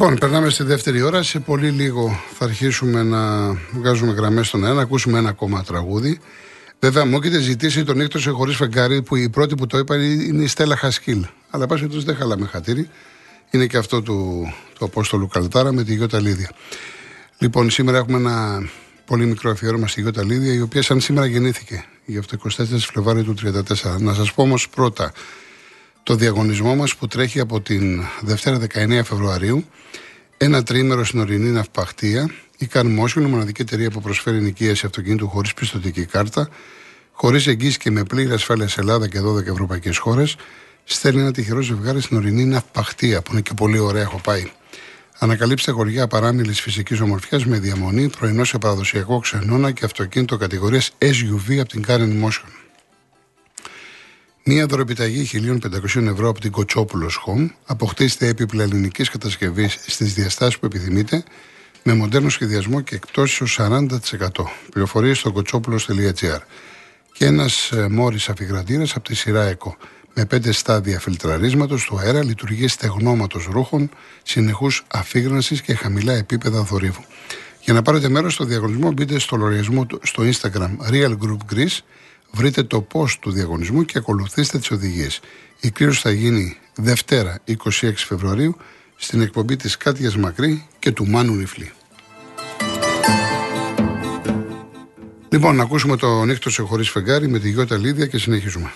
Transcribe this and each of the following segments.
Λοιπόν, περνάμε στη δεύτερη ώρα. Σε πολύ λίγο θα αρχίσουμε να βγάζουμε γραμμές στον αέρα, να ακούσουμε ένα ακόμα τραγούδι. Βέβαια, μου έχετε ζητήσει τον νύχτο σε χωρίς φεγγάρι, που η πρώτη που το είπα είναι η Στέλλα Χασκίλ. Αλλά πάση περιπτώσει δεν χαλάμε χατήρι. Είναι και αυτό του, του Απόστολου Καλτάρα με τη Γιώτα Λίδια. Λοιπόν, σήμερα έχουμε ένα πολύ μικρό αφιέρωμα στη Γιώτα Λίδια, η οποία σαν σήμερα γεννήθηκε. Γι' αυτό 24 Φλεβάρι του 34. Να σας πω όμως πρώτα το διαγωνισμό μας που τρέχει από την Δευτέρα 19 Φεβρουαρίου. Ένα τρίμερο στην ορεινή ναυπαχτία. Η Carmotion, η μοναδική εταιρεία που προσφέρει νοικίαση αυτοκίνητου χωρίς πιστοτική κάρτα, χωρίς εγγύηση και με πλήρη ασφάλεια σε Ελλάδα και 12 ευρωπαϊκές χώρες, στέλνει ένα τυχερό ζευγάρι στην ορεινή ναυπαχτία, που είναι και πολύ ωραία, έχω πάει. Ανακαλύψτε χωριά παράμιλη φυσικής ομορφιάς με διαμονή, πρωινό σε παραδοσιακό ξενώνα και αυτοκίνητο κατηγορίας SUV από την Karen Motion. Μία δωρεπιταγή 1.500 ευρώ από την Κοτσόπουλος Home. Αποκτήστε έπιπλα ελληνικής κατασκευής στις διαστάσεις που επιθυμείτε με μοντέρνο σχεδιασμό και εκτόσει ως 40%. Πληροφορίες στο κοτσόπουλο.gr. Και ένας ε, μόρις αφιγραντήρα από τη σειρά ΕΚΟ με πέντε στάδια φιλτραρίσματος του αέρα, λειτουργεί στεγνώματος ρούχων, συνεχούς αφήγρανση και χαμηλά επίπεδα θορύβου. Για να πάρετε μέρος στο διαγωνισμό, μπείτε στο λογαριασμό του στο Instagram Real Group Greece, βρείτε το post του διαγωνισμού και ακολουθήστε τις οδηγίες. Η κλήρωση θα γίνει Δευτέρα 26 Φεβρουαρίου στην εκπομπή της Κάτιας Μακρύ και του Μάνου Νιφλή. Λοιπόν, να ακούσουμε το νύχτος σε χωρίς φεγγάρι με τη Γιώτα Λίδια και συνεχίζουμε.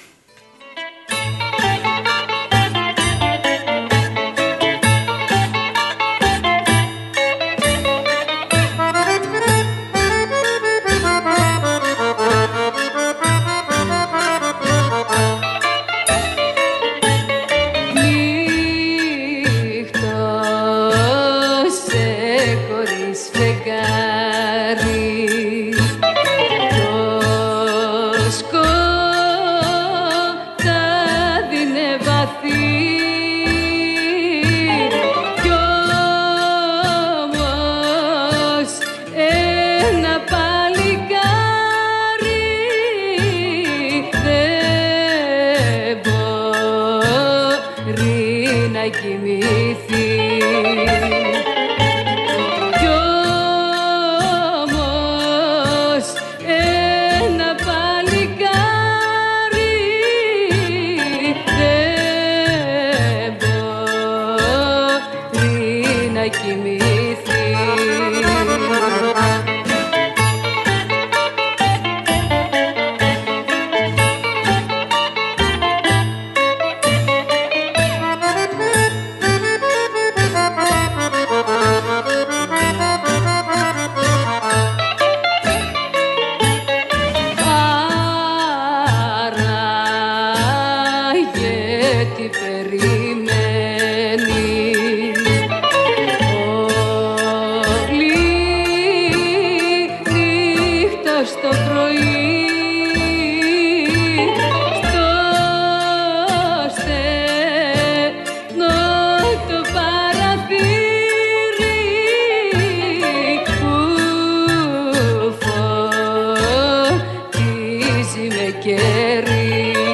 καλοκαίρι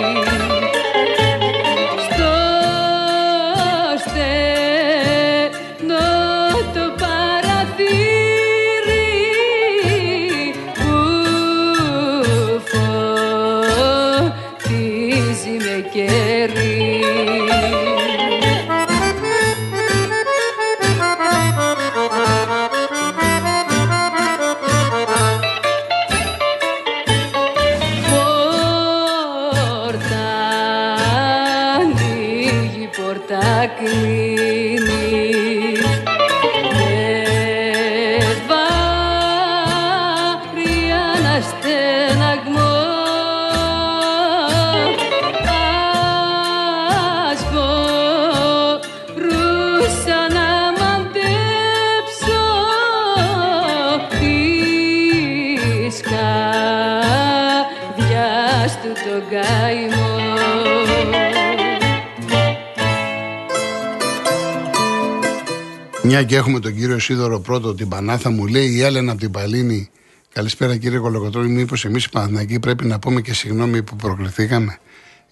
Μια και έχουμε τον κύριο Σίδωρο πρώτο, την Πανάθα μου λέει η Έλενα από την Παλίνη. Καλησπέρα κύριε Κολοκοτρόνη, μήπως εμείς οι Παναθηναϊκοί πρέπει να πούμε και συγγνώμη που προκληθήκαμε;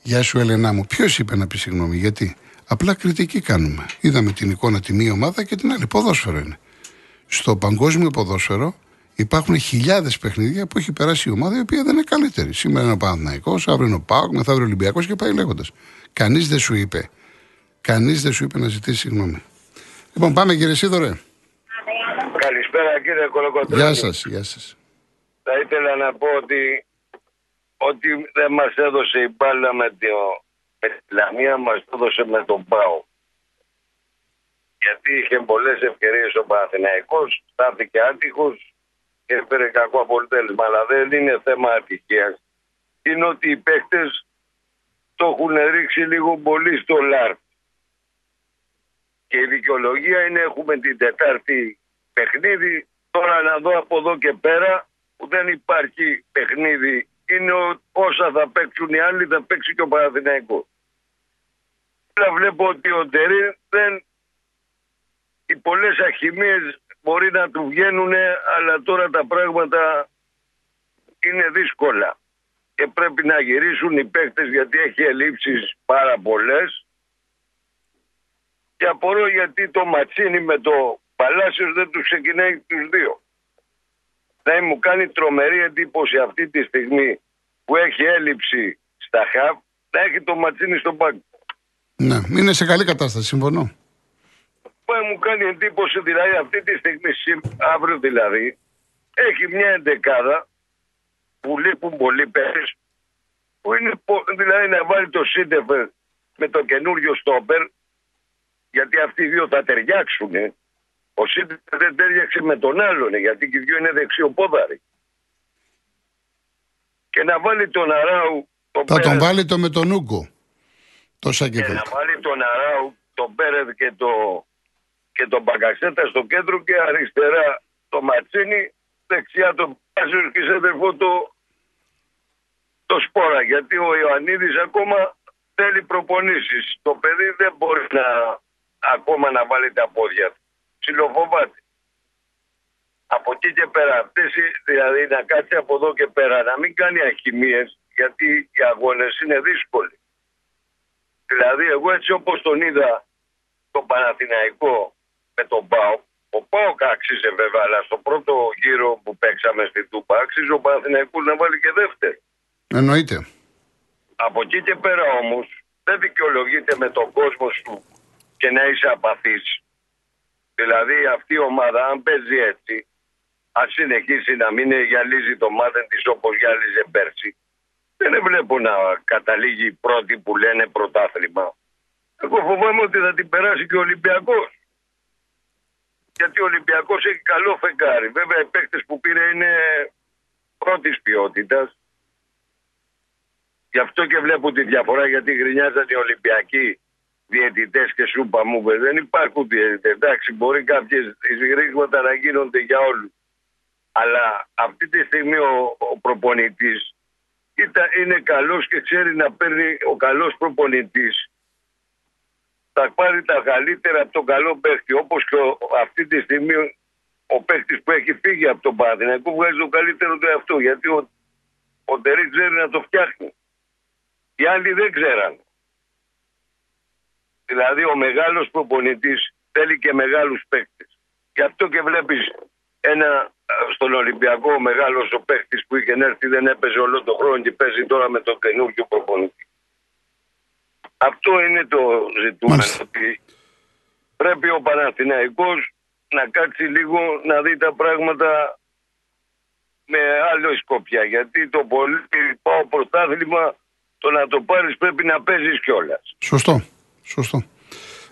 Γεια σου, Έλενα μου. Ποιος είπε να πει συγγνώμη, γιατί; Απλά κριτική κάνουμε. Είδαμε την εικόνα τη μία ομάδα και την άλλη. Ποδόσφαιρο είναι. Στο παγκόσμιο ποδόσφαιρο υπάρχουν χιλιάδες παιχνίδια που έχει περάσει η ομάδα η οποία δεν είναι καλύτερη. Σήμερα είναι ο Παναθναϊκό, αύριο είναι ο Πάοκ, μεθαύριο ο Ολυμπιακός και πάει λέγοντας. Κανείς δεν σου είπε. Κανείς δεν σου είπε να ζητήσει συγγνώμη. Λοιπόν, πάμε κύριε Σίδωρε. Καλησπέρα κύριε Κολοκοτρώνη. Γεια σας, γεια σας. Θα ήθελα να πω ότι ότι δεν μας έδωσε η μπάλα με, το, με τη Λαμία, μας έδωσε με τον Πάο. Γιατί είχε πολλές ευκαιρίες ο Παναθηναϊκός, στάθηκε άτυχος και έφερε κακό αποτέλεσμα. Αλλά δεν είναι θέμα ατυχίας. Είναι ότι οι παίχτες το έχουν ρίξει λίγο πολύ στο λάρτ. Και η δικαιολογία είναι έχουμε την Τετάρτη παιχνίδι. Τώρα να δω από εδώ και πέρα που δεν υπάρχει παιχνίδι είναι όσα θα παίξουν οι άλλοι θα παίξει και ο Παναθηναϊκός. Αλλά βλέπω ότι ο Ντερί δεν οι πολλές αχημίες μπορεί να του βγαίνουν αλλά τώρα τα πράγματα είναι δύσκολα και πρέπει να γυρίσουν οι παίκτες γιατί έχει ελλείψεις πάρα πολλές και απορώ γιατί το Ματσίνι με το Παλάσιος δεν τους ξεκινάει τους δύο. Θα μου κάνει τρομερή εντύπωση αυτή τη στιγμή που έχει έλλειψη στα χαβ να έχει το Ματσίνι στον πάγκο. Ναι, είναι σε καλή κατάσταση, συμφωνώ. μου κάνει εντύπωση δηλαδή αυτή τη στιγμή, αύριο δηλαδή, έχει μια εντεκάδα που λείπουν πολλοί παίρνει, που είναι δηλαδή να βάλει το Σίντεφερ με το καινούριο στόπερ, γιατί αυτοί οι δύο θα ταιριάξουν. Ο Σίντεφερ δεν τέριαξε με τον άλλον, γιατί και οι δύο είναι δεξιοπόδαροι. Και να βάλει τον Αράου. Το θα τον βάλει το με τον Ούγκο. Το Και να βάλει τον Αράου, τον Πέρεδ και, το, και τον Μπαγκασέτα στο κέντρο και αριστερά το Ματσίνη, δεξιά τον Πάσιο και σε το, το Σπόρα. Γιατί ο Ιωαννίδης ακόμα θέλει προπονήσεις. Το παιδί δεν μπορεί να, ακόμα να βάλει τα πόδια του. Ψιλοφοβάται. Από εκεί και πέρα, αυτές, δηλαδή να κάτσει από εδώ και πέρα, να μην κάνει αχημίες, γιατί οι αγώνες είναι δύσκολοι. Δηλαδή εγώ έτσι όπως τον είδα τον Παναθηναϊκό με τον ΠΑΟ, ο ΠΑΟ άξιζε βέβαια, αλλά στο πρώτο γύρο που παίξαμε στην Τούπα άξιζε ο Παναθηναϊκός να βάλει και δεύτερο. Εννοείται. Από εκεί και πέρα όμως δεν δικαιολογείται με τον κόσμο σου και να είσαι απαθής. Δηλαδή αυτή η ομάδα αν παίζει έτσι αν συνεχίσει να μην γυαλίζει το μάτεν της όπως γυάλιζε πέρσι, δεν βλέπω να καταλήγει πρώτη που λένε πρωτάθλημα. Εγώ φοβάμαι ότι θα την περάσει και ο Ολυμπιακός. Γιατί ο Ολυμπιακός έχει καλό φεγγάρι. Βέβαια, οι παίκτες που πήρε είναι πρώτης ποιότητας. Γι' αυτό και βλέπω τη διαφορά γιατί γρινιάζαν οι Ολυμπιακοί διαιτητές και σούπα μου. Δεν υπάρχουν διαιτητές. Εντάξει, μπορεί κάποιες εισγρήγματα να γίνονται για όλους. Αλλά αυτή τη στιγμή ο, ο προπονητής είναι καλός και ξέρει να παίρνει ο καλός προπονητής. Θα πάρει τα καλύτερα από τον καλό παίχτη. Όπως και αυτή τη στιγμή ο παίχτης που έχει φύγει από τον Παναθηναϊκό βγάζει το καλύτερο του εαυτό. Γιατί ο, ο Τερή ξέρει να το φτιάχνει. Οι άλλοι δεν ξέραν. Δηλαδή ο μεγάλος προπονητής θέλει και μεγάλους παίκτες. Γι' αυτό και βλέπεις ένα στον Ολυμπιακό ο μεγάλος ο παίχτη που είχε έρθει δεν έπαιζε όλο τον χρόνο και παίζει τώρα με τον καινούργιο προπονητή. Αυτό είναι το ζητούμενο. Ότι πρέπει ο Παναθηναϊκός να κάτσει λίγο να δει τα πράγματα με άλλο σκοπιά. Γιατί το πολύ πάω πρωτάθλημα το να το πάρεις πρέπει να παίζεις κιόλας. Σωστό. Σωστό.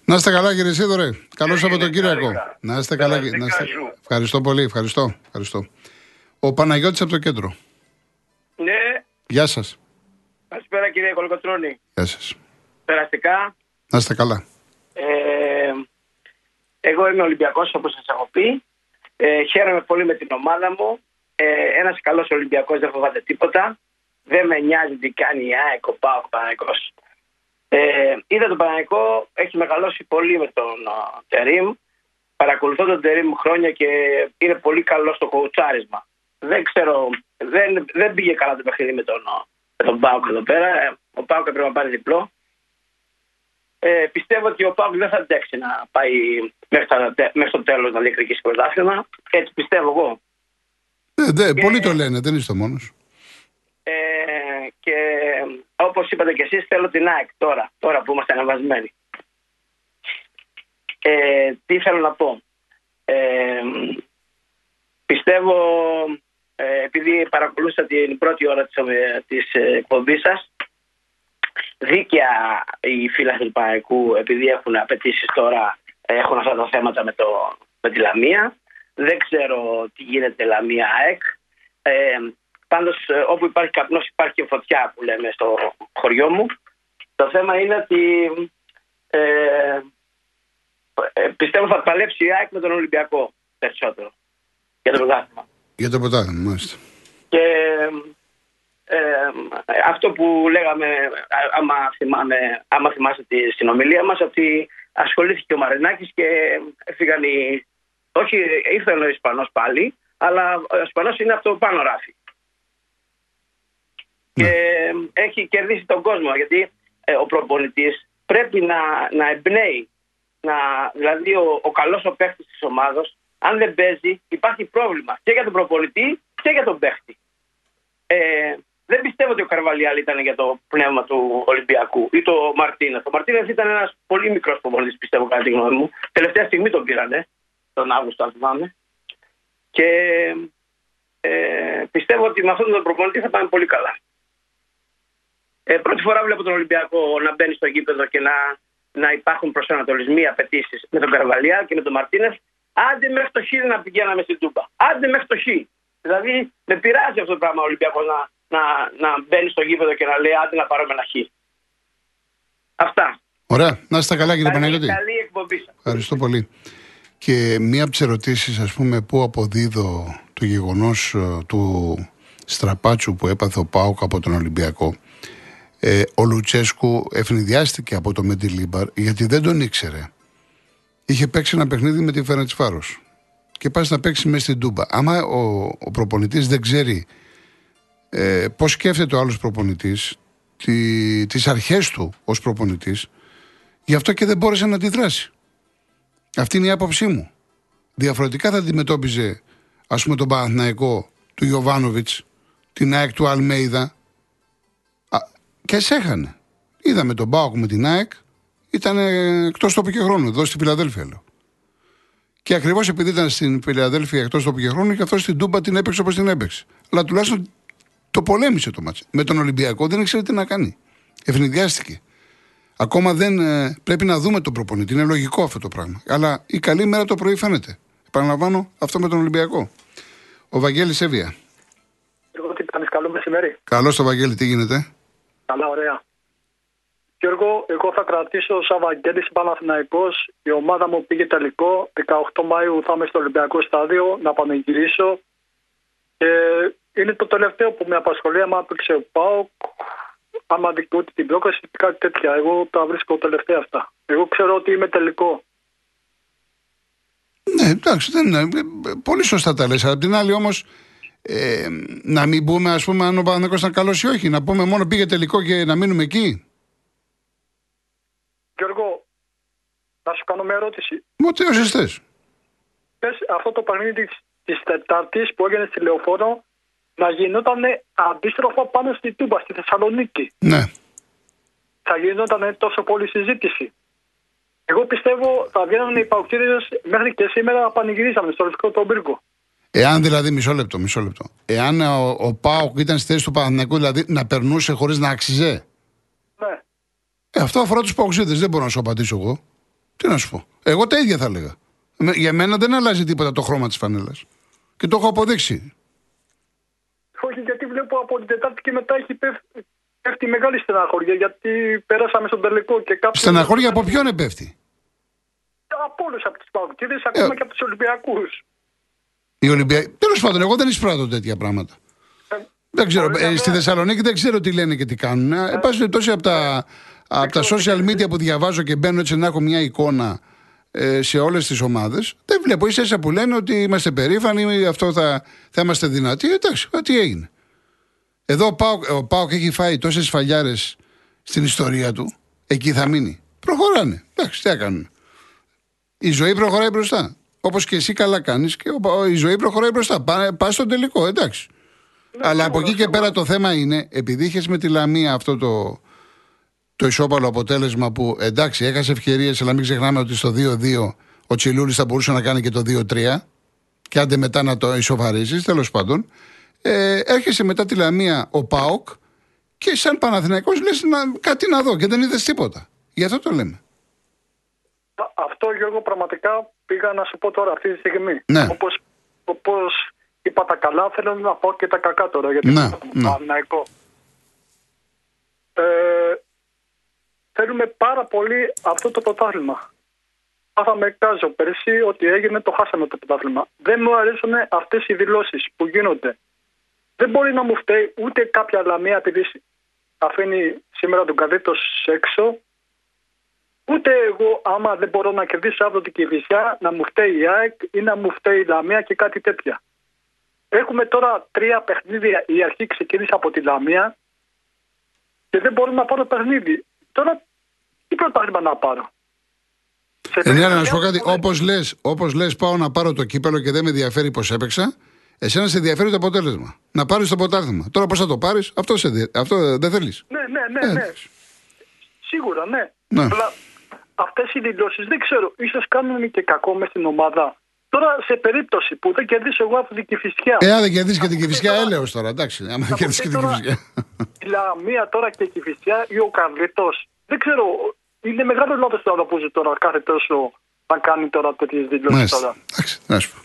Να είστε καλά κύριε Σίδωρε. Καλό Σαββατοκύριακο. Να είστε καλά. Να είστε... Ευχαριστώ πολύ. Ευχαριστώ. Ευχαριστώ. Ο Παναγιώτης από το κέντρο. Ναι. Γεια σας. Καλησπέρα κύριε Κολοκοτρώνη. Γεια σας. Περαστικά. Να είστε καλά. Ε, εγώ είμαι Ολυμπιακός όπως σας έχω πει. Ε, χαίρομαι πολύ με την ομάδα μου. Ε, ένας καλός Ολυμπιακός δεν φοβάται τίποτα. Δεν με νοιάζει τι κάνει η ΑΕΚ, ο ΠΑΟΚ, ε, είδα τον Παναγικό, έχει μεγαλώσει πολύ με τον uh, Τερίμ. Παρακολουθώ τον Τερίμ χρόνια και είναι πολύ καλός στο κοουτσάρισμα. Δεν ξέρω, δεν, δεν πήγε καλά το παιχνίδι με τον, με τον Πάουκ εδώ πέρα. Ο Πάουκ έπρεπε να πάρει διπλό. Ε, πιστεύω ότι ο Πάουκ δεν θα αντέξει να πάει μέχρι, τα, μέχρι το τέλος να διεκδικήσει πρωτάθλημα. Έτσι πιστεύω εγώ. Ναι, δε, πολλοί το λένε, δεν είσαι το μόνος. Ε, και όπως είπατε και εσείς, θέλω την ΑΕΚ τώρα, τώρα που είμαστε αναβασμένοι. Ε, τι θέλω να πω. Ε, πιστεύω, ε, επειδή παρακολούσα την πρώτη ώρα της, ε, της εκπομπής σας, δίκαια οι φίλοι του επειδή έχουν απαιτήσεις τώρα, έχουν αυτά τα θέματα με, το, με τη Λαμία. Δεν ξέρω τι γίνεται Λαμία ΑΕΚ. Ε, πάντως όπου υπάρχει καπνός υπάρχει και φωτιά που λέμε στο χωριό μου. Το θέμα είναι ότι ε, ε, πιστεύω θα παλέψει η ΑΕΚ με τον Ολυμπιακό περισσότερο για το πρωτάθλημα. Για το πρωτάθλημα, μάλιστα. Και ε, αυτό που λέγαμε, άμα, θυμάμαι, άμα θυμάστε τη συνομιλία μας, ότι ασχολήθηκε ο Μαρινάκης και έφυγαν οι... Όχι, ήρθε ο Ισπανός πάλι, αλλά ο Ισπανός είναι από το πάνω ράφι. Ναι. Και έχει κερδίσει τον κόσμο, γιατί ε, ο προπονητής πρέπει να, να εμπνέει να, δηλαδή ο, ο καλός ο παίχτη της ομάδα, αν δεν παίζει, υπάρχει πρόβλημα και για τον προπολιτή και για τον παίχτη. Ε, δεν πιστεύω ότι ο Καρβαλιάλ ήταν για το πνεύμα του Ολυμπιακού ή το Μαρτίνε. Ο Μαρτίνε ήταν ένας πολύ μικρός προπονητής, πιστεύω, κατά τη γνώμη μου. Τελευταία στιγμή τον πήρανε, τον Αύγουστο, αν θυμάμαι. Και ε, πιστεύω ότι με αυτόν τον προπονητή θα πάμε πολύ καλά. Ε, πρώτη φορά βλέπω τον Ολυμπιακό να μπαίνει στο γήπεδο και να να υπάρχουν προσανατολισμοί, απαιτήσεις με τον Καρβαλιά και με τον Μαρτίνες. Άντε μέχρι το Χ να πηγαίναμε στην Τούμπα. Άντε μέχρι το Χ. Δηλαδή με πειράζει αυτό το πράγμα ο Ολυμπιακός να, να, να μπαίνει στο γήπεδο και να λέει άντε να πάρουμε ένα Χ. Αυτά. Ωραία. Να είστε καλά κύριε Παναγιώτη. Καλή εκπομπή σας. Ευχαριστώ πολύ. Και μία από τις ερωτήσεις, ας πούμε, πού αποδίδω το γεγονός ε, του στραπάτσου που έπαθε ο Πάουκ από τον Ολυμπιακό ε, ο Λουτσέσκου ευνηδιάστηκε από το Μεντιλίμπαρ γιατί δεν τον ήξερε. Είχε παίξει ένα παιχνίδι με τη Φάρο. και πάει να παίξει μέσα στην Τούμπα. Άμα ο, ο προπονητής δεν ξέρει ε, πώς σκέφτεται ο άλλος προπονητής, τι τις αρχές του ως προπονητής, γι' αυτό και δεν μπόρεσε να αντιδράσει. Αυτή είναι η άποψή μου. Διαφορετικά θα αντιμετώπιζε ας πούμε τον Παναθηναϊκό του Ιωβάνοβιτς, την ΑΕΚ του Αλμέιδα, και σε έχανε. Είδαμε τον Μπάουκ με την ΑΕΚ, ήταν εκτός τόπου και χρόνου, εδώ στη Φιλαδέλφια λέω. Και ακριβώς επειδή ήταν στην Φιλαδέλφια εκτός τόπου και χρόνου, και αυτό στην Τούμπα την έπαιξε όπως την έπαιξε. Αλλά τουλάχιστον το πολέμησε το μάτσο. Με τον Ολυμπιακό δεν ήξερε τι να κάνει. Ευνηδιάστηκε. Ακόμα δεν ε, πρέπει να δούμε τον προπονητή. Είναι λογικό αυτό το πράγμα. Αλλά η καλή μέρα το πρωί φαίνεται. Επαναλαμβάνω αυτό με τον Ολυμπιακό. Ο Βαγγέλης Εύβοια. Εγώ τι κάνεις, καλό μεσημέρι. Καλώς το Βαγγέλη, τι γίνεται; Καλά, ωραία. Γιώργο, εγώ θα κρατήσω σαν Βαγγέλης Παναθηναϊκός. Η ομάδα μου πήγε τελικό. 18 Μαΐου θα είμαι στο Ολυμπιακό Στάδιο να πανηγυρίσω. Και είναι το τελευταίο που με απασχολεί. άμα έπαιξε ο ΠΑΟΚ, άμα δικαιούται την πρόκληση ή κάτι τέτοια. Εγώ τα βρίσκω τελευταία αυτά. Εγώ ξέρω ότι είμαι τελικό. Ναι, εντάξει, δεν είναι. Πολύ σωστά τα λες. Απ' την άλλη όμως ε, να μην πούμε ας πούμε αν ο Παναθηναϊκός ήταν καλός ή όχι. Να πούμε μόνο πήγε τελικό και να μείνουμε εκεί. Γιώργο, να σου κάνω μια ερώτηση. Μου τι θες. Πες αυτό το παιχνίδι της Τετάρτης που έγινε στη Λεωφόρο να γινόταν αντίστροφα πάνω στη Τούμπα, στη Θεσσαλονίκη. Ναι. Θα γινόταν τόσο πολύ συζήτηση. Εγώ πιστεύω θα βγαίνουν οι παουκτήρες μέχρι και σήμερα πανηγυρίζαμε στο Λευκό τον Πύργο. Εάν δηλαδή, μισό λεπτό, μισό λεπτό. Εάν ο, ο Πάοκ ήταν στη θέση του Παναθηναϊκού, δηλαδή να περνούσε χωρίς να άξιζε; Ναι. Ε, αυτό αφορά τους Παοξίδες. Δεν μπορώ να σου απαντήσω εγώ. Τι να σου πω. Εγώ τα ίδια θα έλεγα. Για μένα δεν αλλάζει τίποτα το χρώμα της φανέλας. Και το έχω αποδείξει. Όχι, γιατί βλέπω από την Τετάρτη και μετά έχει πέφτει μεγάλη στεναχώρια. Γιατί πέρασαμε στον τελικό και κάποιοι. Στεναχώρια από ποιον πέφτει. Από όλους από τους Παοξίδες, ακόμα ε, και από τους Ολυμπιακούς. Η Ολυμπιακή. Τέλος πάντων, εγώ δεν εισπράττω τέτοια πράγματα. Ε, δεν ξέρω. Ε, στη Θεσσαλονίκη δεν ξέρω τι λένε και τι κάνουν. Ε, εν πάση περιπτώσει από τα, από τα social media που διαβάζω και μπαίνω έτσι να έχω μια εικόνα ε, σε όλες τις ομάδες, δεν βλέπω. ίσα ίσα που λένε ότι είμαστε περήφανοι, αυτό θα, θα είμαστε δυνατοί. Εντάξει, τι έγινε. Εδώ ο Πάοκ, ο Πάοκ έχει φάει τόσες φαλιάρες στην ιστορία του. Εκεί θα μείνει. Προχωράνε. Εντάξει, τι έκαναν. Η ζωή προχωράει μπροστά. Όπως και εσύ καλά κάνεις και η ζωή προχωράει μπροστά. Πας στον τελικό, εντάξει. Ναι, Αλλά από εκεί και πέρα το θέμα είναι, επειδή είχες με τη Λαμία αυτό το, το ισόπαλο αποτέλεσμα που εντάξει, έχασε ευκαιρίες, αλλά μην ξεχνάμε ότι στο 2-2 ο Τσιλούλης θα μπορούσε να κάνει και το 2-3 και άντε μετά να το ισοφαρίσει, τέλος πάντων. Ε, έρχεσαι μετά τη Λαμία ο Πάοκ και σαν Παναθηναϊκός λες να, κάτι να δω και δεν είδες τίποτα. Γι' αυτό το λέμε. Αυτό Γιώργο πραγματικά πήγα να σου πω τώρα αυτή τη στιγμή. Ναι. Όπως, όπως είπα τα καλά θέλω να πω και τα κακά τώρα γιατί ναι, ναι. Ε, θέλουμε πάρα πολύ αυτό το πρωτάθλημα. Μάθαμε κάζο πέρσι ότι έγινε το χάσαμε το πρωτάθλημα. Δεν μου αρέσουν αυτές οι δηλώσεις που γίνονται. Δεν μπορεί να μου φταίει ούτε κάποια λαμία επειδή αφήνει σήμερα τον καδίτο έξω. Ούτε εγώ, άμα δεν μπορώ να κερδίσω αύριο την Κυβισιά, να μου φταίει η ΑΕΚ ή να μου φταίει η Λαμία και κάτι τέτοια. Έχουμε τώρα τρία παιχνίδια. Η αρχή ξεκίνησε από τη Λαμία και δεν μπορώ να πάρω παιχνίδι. Τώρα τι πρωτάθλημα να πάρω; Ε, ναι, να σου πω κάτι. Όπως λες, όπως λες, πάω να πάρω το κύπελο και δεν με ενδιαφέρει πώ έπαιξα, εσένα σε ενδιαφέρει το αποτέλεσμα. Να πάρεις το πρωτάθλημα. Τώρα πώς θα το πάρεις, αυτό, αυτό δεν θέλεις. Ναι, ναι, ναι. ναι. Σίγουρα, ναι. ναι. Αλλά αυτές οι δηλώσεις δεν ξέρω, ίσως κάνουν και κακό μες στην ομάδα. Τώρα σε περίπτωση που δεν κερδίσω εγώ από την Κυφυσιά. Ε, αν δεν κερδίσεις και την Κυφυσιά, έλεος τώρα, εντάξει. Αν δεν κερδίσεις και την Κυφυσιά. Η Λαμία τώρα και η Κυφυσιά ή ο Καρλίτος. Δεν ξέρω, είναι μεγάλος λάθος τώρα που ζει τώρα κάθε τόσο να κάνει τώρα τέτοιες δηλώσεις τώρα. Εντάξει, να σου πω.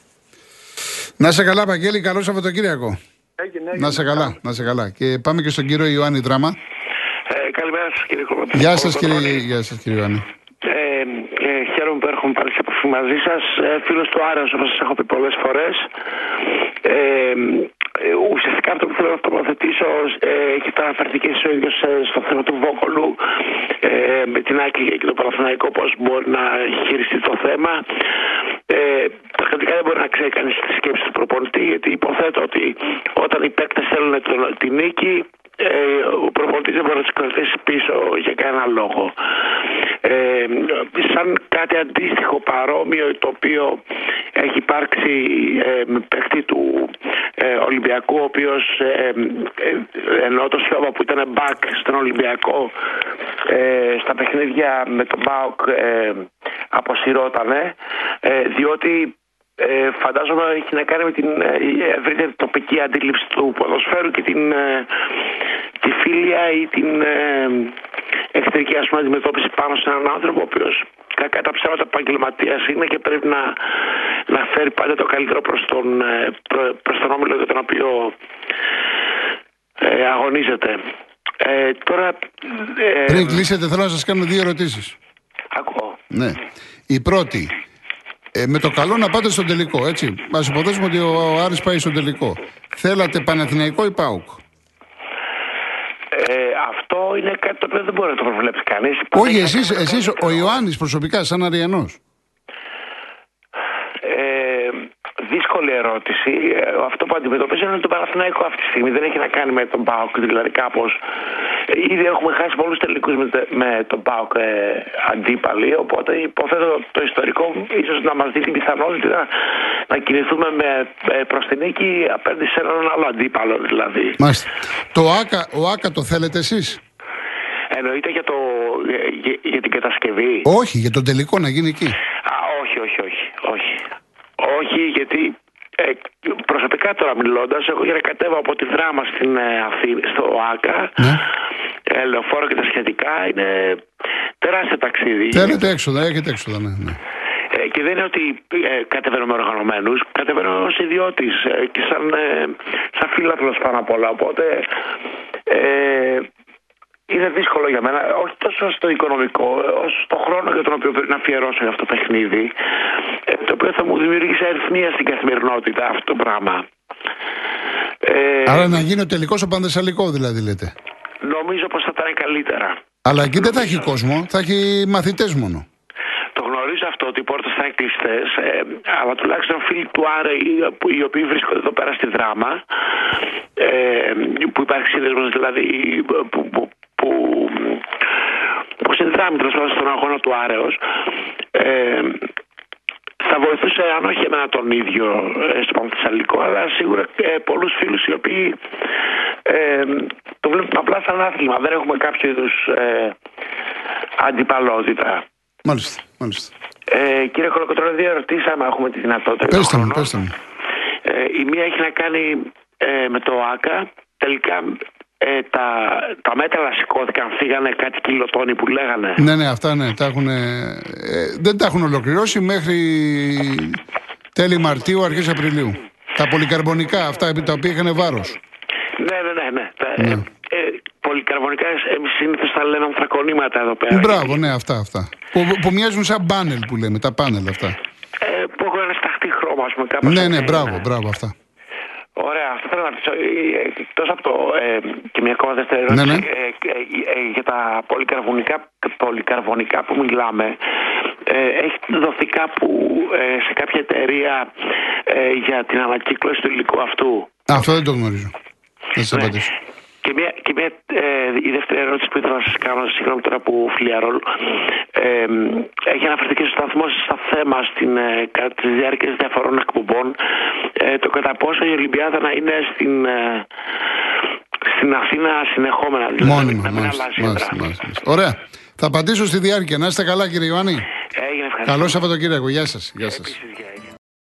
Να σε καλά, Παγγέλη, καλό Σαββατοκύριακο. Έγινε, έγινε. Να σε καλά, να σε καλά. Και πάμε και στον κύριο Ιωάννη Δράμα. Ε, καλημέρα σας, κύριε Κομματή. Γεια σας, κύριε, γεια σας, κύριε Ιωάννη. Ε, ε, χαίρομαι που έρχομαι πάλι σε επαφή μαζί σας. Ε, Φίλος του Άρεο, όπως σας έχω πει πολλές φορές. Ε, ε, ουσιαστικά αυτό που θέλω να τοποθετήσω ε, έχει αναφερθεί και ο ίδιο ε, στο θέμα του Βόκολου ε, με την Άκη και το Παναθηναϊκό πώς μπορεί να χειριστεί το θέμα. Ε, πραγματικά δεν μπορεί να ξέρει κανείς τη σκέψη του προπονητή γιατί υποθέτω ότι όταν οι παίκτες θέλουν τη νίκη ε, ο προπονητής δεν μπορεί να του κρατήσει πίσω για κανένα λόγο. Ε, σαν κάτι αντίστοιχο παρόμοιο το οποίο έχει υπάρξει ε, με παίκτη του ε, Ολυμπιακού ο οποίος ε, ε, ενώ το Σιώβα που ήταν back στον Ολυμπιακό στα παιχνίδια με τον Μπάουκ αποσυρώτανε διότι ε, φαντάζομαι έχει να κάνει με την ε, ευρύτερη τοπική αντίληψη του ποδοσφαίρου και την, ε, τη φίλια ή την ε, εχθρική ας πούμε, αντιμετώπιση πάνω σε έναν άνθρωπο ο οποίος κακά τα ψέματα επαγγελματίας είναι και πρέπει να, να φέρει πάντα το καλύτερο προς τον, ε, προς τον όμιλο για τον οποίο ε, αγωνίζεται. Ε, τώρα, ε, Πριν κλείσετε θέλω να σας κάνω δύο ερωτήσεις. Ακούω. Ναι. Η πρώτη, ε, με το καλό να πάτε στον τελικό, έτσι. Α υποθέσουμε ότι ο Άρης πάει στον τελικό. Θέλατε Παναθηναϊκό ή ΠΑΟΚ; Ε, αυτό είναι κάτι το οποίο δεν μπορεί να το προβλέψει κανείς. Όχι, εσείς, εσείς ο Ιωάννης προσωπικά, σαν Αριανός. Ε, δύσκολη ερώτηση. Ε, αυτό που αντιμετωπίζω είναι το Παναθηναϊκό αυτή τη στιγμή. Δεν έχει να κάνει με τον ΠΑΟΚ. Δηλαδή, κάπως. Ήδη έχουμε χάσει πολλούς τελικούς με, με τον ΠΑΟΚ ε, αντίπαλοι. Οπότε υποθέτω το ιστορικό ίσως να μας δει την πιθανότητα να κινηθούμε με, ε, προς την νίκη απέναντι σε έναν άλλο αντίπαλο. Δηλαδή. Μάλιστα. Το ΆΚΑ, ο ΆΚΑ το θέλετε εσείς; Εννοείται για, το, για, για, την κατασκευή. Όχι, για τον τελικό να γίνει εκεί. Α, όχι, όχι, όχι. όχι. Όχι, γιατί ε, προσωπικά τώρα μιλώντας, εγώ για να κατέβω από τη δράμα στην ε, Αθήνα, στο ΆΚΑ, ναι. ε, λεωφόρο και τα σχετικά, είναι τεράστιο ταξίδι. Θέλετε έξοδα, έχετε έξοδα, ναι. ναι. Ε, και δεν είναι ότι ε, κατεβαίνω με οργανωμένου, κατεβαίνω ως ιδιώτης ε, και σαν, ε, σαν φίλαθλο πάνω απ' όλα. Οπότε ε, είναι δύσκολο για μένα, όχι τόσο στο οικονομικό, όσο στο χρόνο για τον οποίο πρέπει να αφιερώσω για αυτό το παιχνίδι, ε, το οποίο θα μου δημιουργήσει αριθμία στην καθημερινότητα αυτό το πράγμα. Ε, Άρα να γίνει ο τελικός ο Πανδεσσαλικό, δηλαδή λέτε. Νομίζω πως θα ήταν καλύτερα. Αλλά εκεί δεν θα έχει κόσμο, θα έχει μαθητές μόνο. Το γνωρίζω αυτό ότι οι πόρτες θα είναι κλειστές, ε, αλλά τουλάχιστον φίλοι του Άρε οι οποίοι βρίσκονται εδώ πέρα στη δράμα, ε, που υπάρχει σύνδεσμο δηλαδή που, που, που, που συνδράμει τέλος πάντων στον αγώνα του Άρεος. Ε, θα βοηθούσε αν όχι εμένα τον ίδιο ε, στο Πανθυσσαλικό αλλά σίγουρα ε, πολλούς φίλους οι οποίοι ε, το βλέπουν απλά σαν άθλημα δεν έχουμε κάποιο είδους ε, αντιπαλότητα Μάλιστα, μάλιστα. ε, κύριε Κολοκοτρώνη, δύο ερωτήσεις, άμα έχουμε τη δυνατότητα. Πέστε μου, Χρόνο. πέστε μου. Ε, η μία έχει να κάνει ε, με το ΆΚΑ. Τελικά ε, τα, τα μέτρα σηκώθηκαν, φύγανε κάτι κιλοτόνι που λέγανε. Ναι, ναι, αυτά ναι, τα έχουν, ε, δεν τα έχουν ολοκληρώσει μέχρι τέλη Μαρτίου, αρχές Απριλίου. Τα πολυκαρμπονικά, αυτά τα οποία είχαν βάρος. Ναι, ναι, ναι. ναι. Τα, ε, ε, πολυκαρβονικά, εμείς συνήθως τα λέμε ανθρακονήματα εδώ πέρα. Μπράβο, ναι, αυτά, αυτά. Που, που μοιάζουν σαν πάνελ που λέμε, τα πάνελ αυτά. Ε, που έχουν ένα σταχτή χρώμα, ας πούμε. Κάπως Ναι, έτσι ναι, είναι. μπράβο, μπράβο αυτά. Ωραία, αυτό θέλω να ρωτήσω. Εκτός από το. Ε, και μια ακόμα δεύτερη ερώτηση. Ναι, ναι. Ε, ε, ε, για τα πολυκαρβονικά, πολυκαρβονικά που μιλάμε, ε, έχει δοθεί κάπου ε, σε κάποια εταιρεία ε, για την ανακύκλωση του υλικού αυτού; Α, Αυτό δεν το γνωρίζω. Θα σας Ναι. απαντήσω. Και, μια, και μια, ε, η δεύτερη ερώτηση που ήθελα να σας κάνω, συγγνώμη τώρα που φιλιαρόλ, ε, έχει αναφερθεί και στο σταθμό σας στα θέμα στην, ε, κατά τη διάρκεια διαφορών εκπομπών ε, το κατά πόσο η Ολυμπιάδα να είναι στην, ε, στην Αθήνα συνεχόμενα. Δηλαδή, Μόνιμα, να μην μάλιστα, αλλάζει μάλιστα, έδρα. μάλιστα, μάλιστα. Ωραία. Θα απαντήσω στη διάρκεια. Να είστε καλά, κύριε Ιωάννη. Έγινε ευχαριστώ. Καλό Σαββατοκύριακο. Γεια σας. Γεια σας. Επίσης, γεια.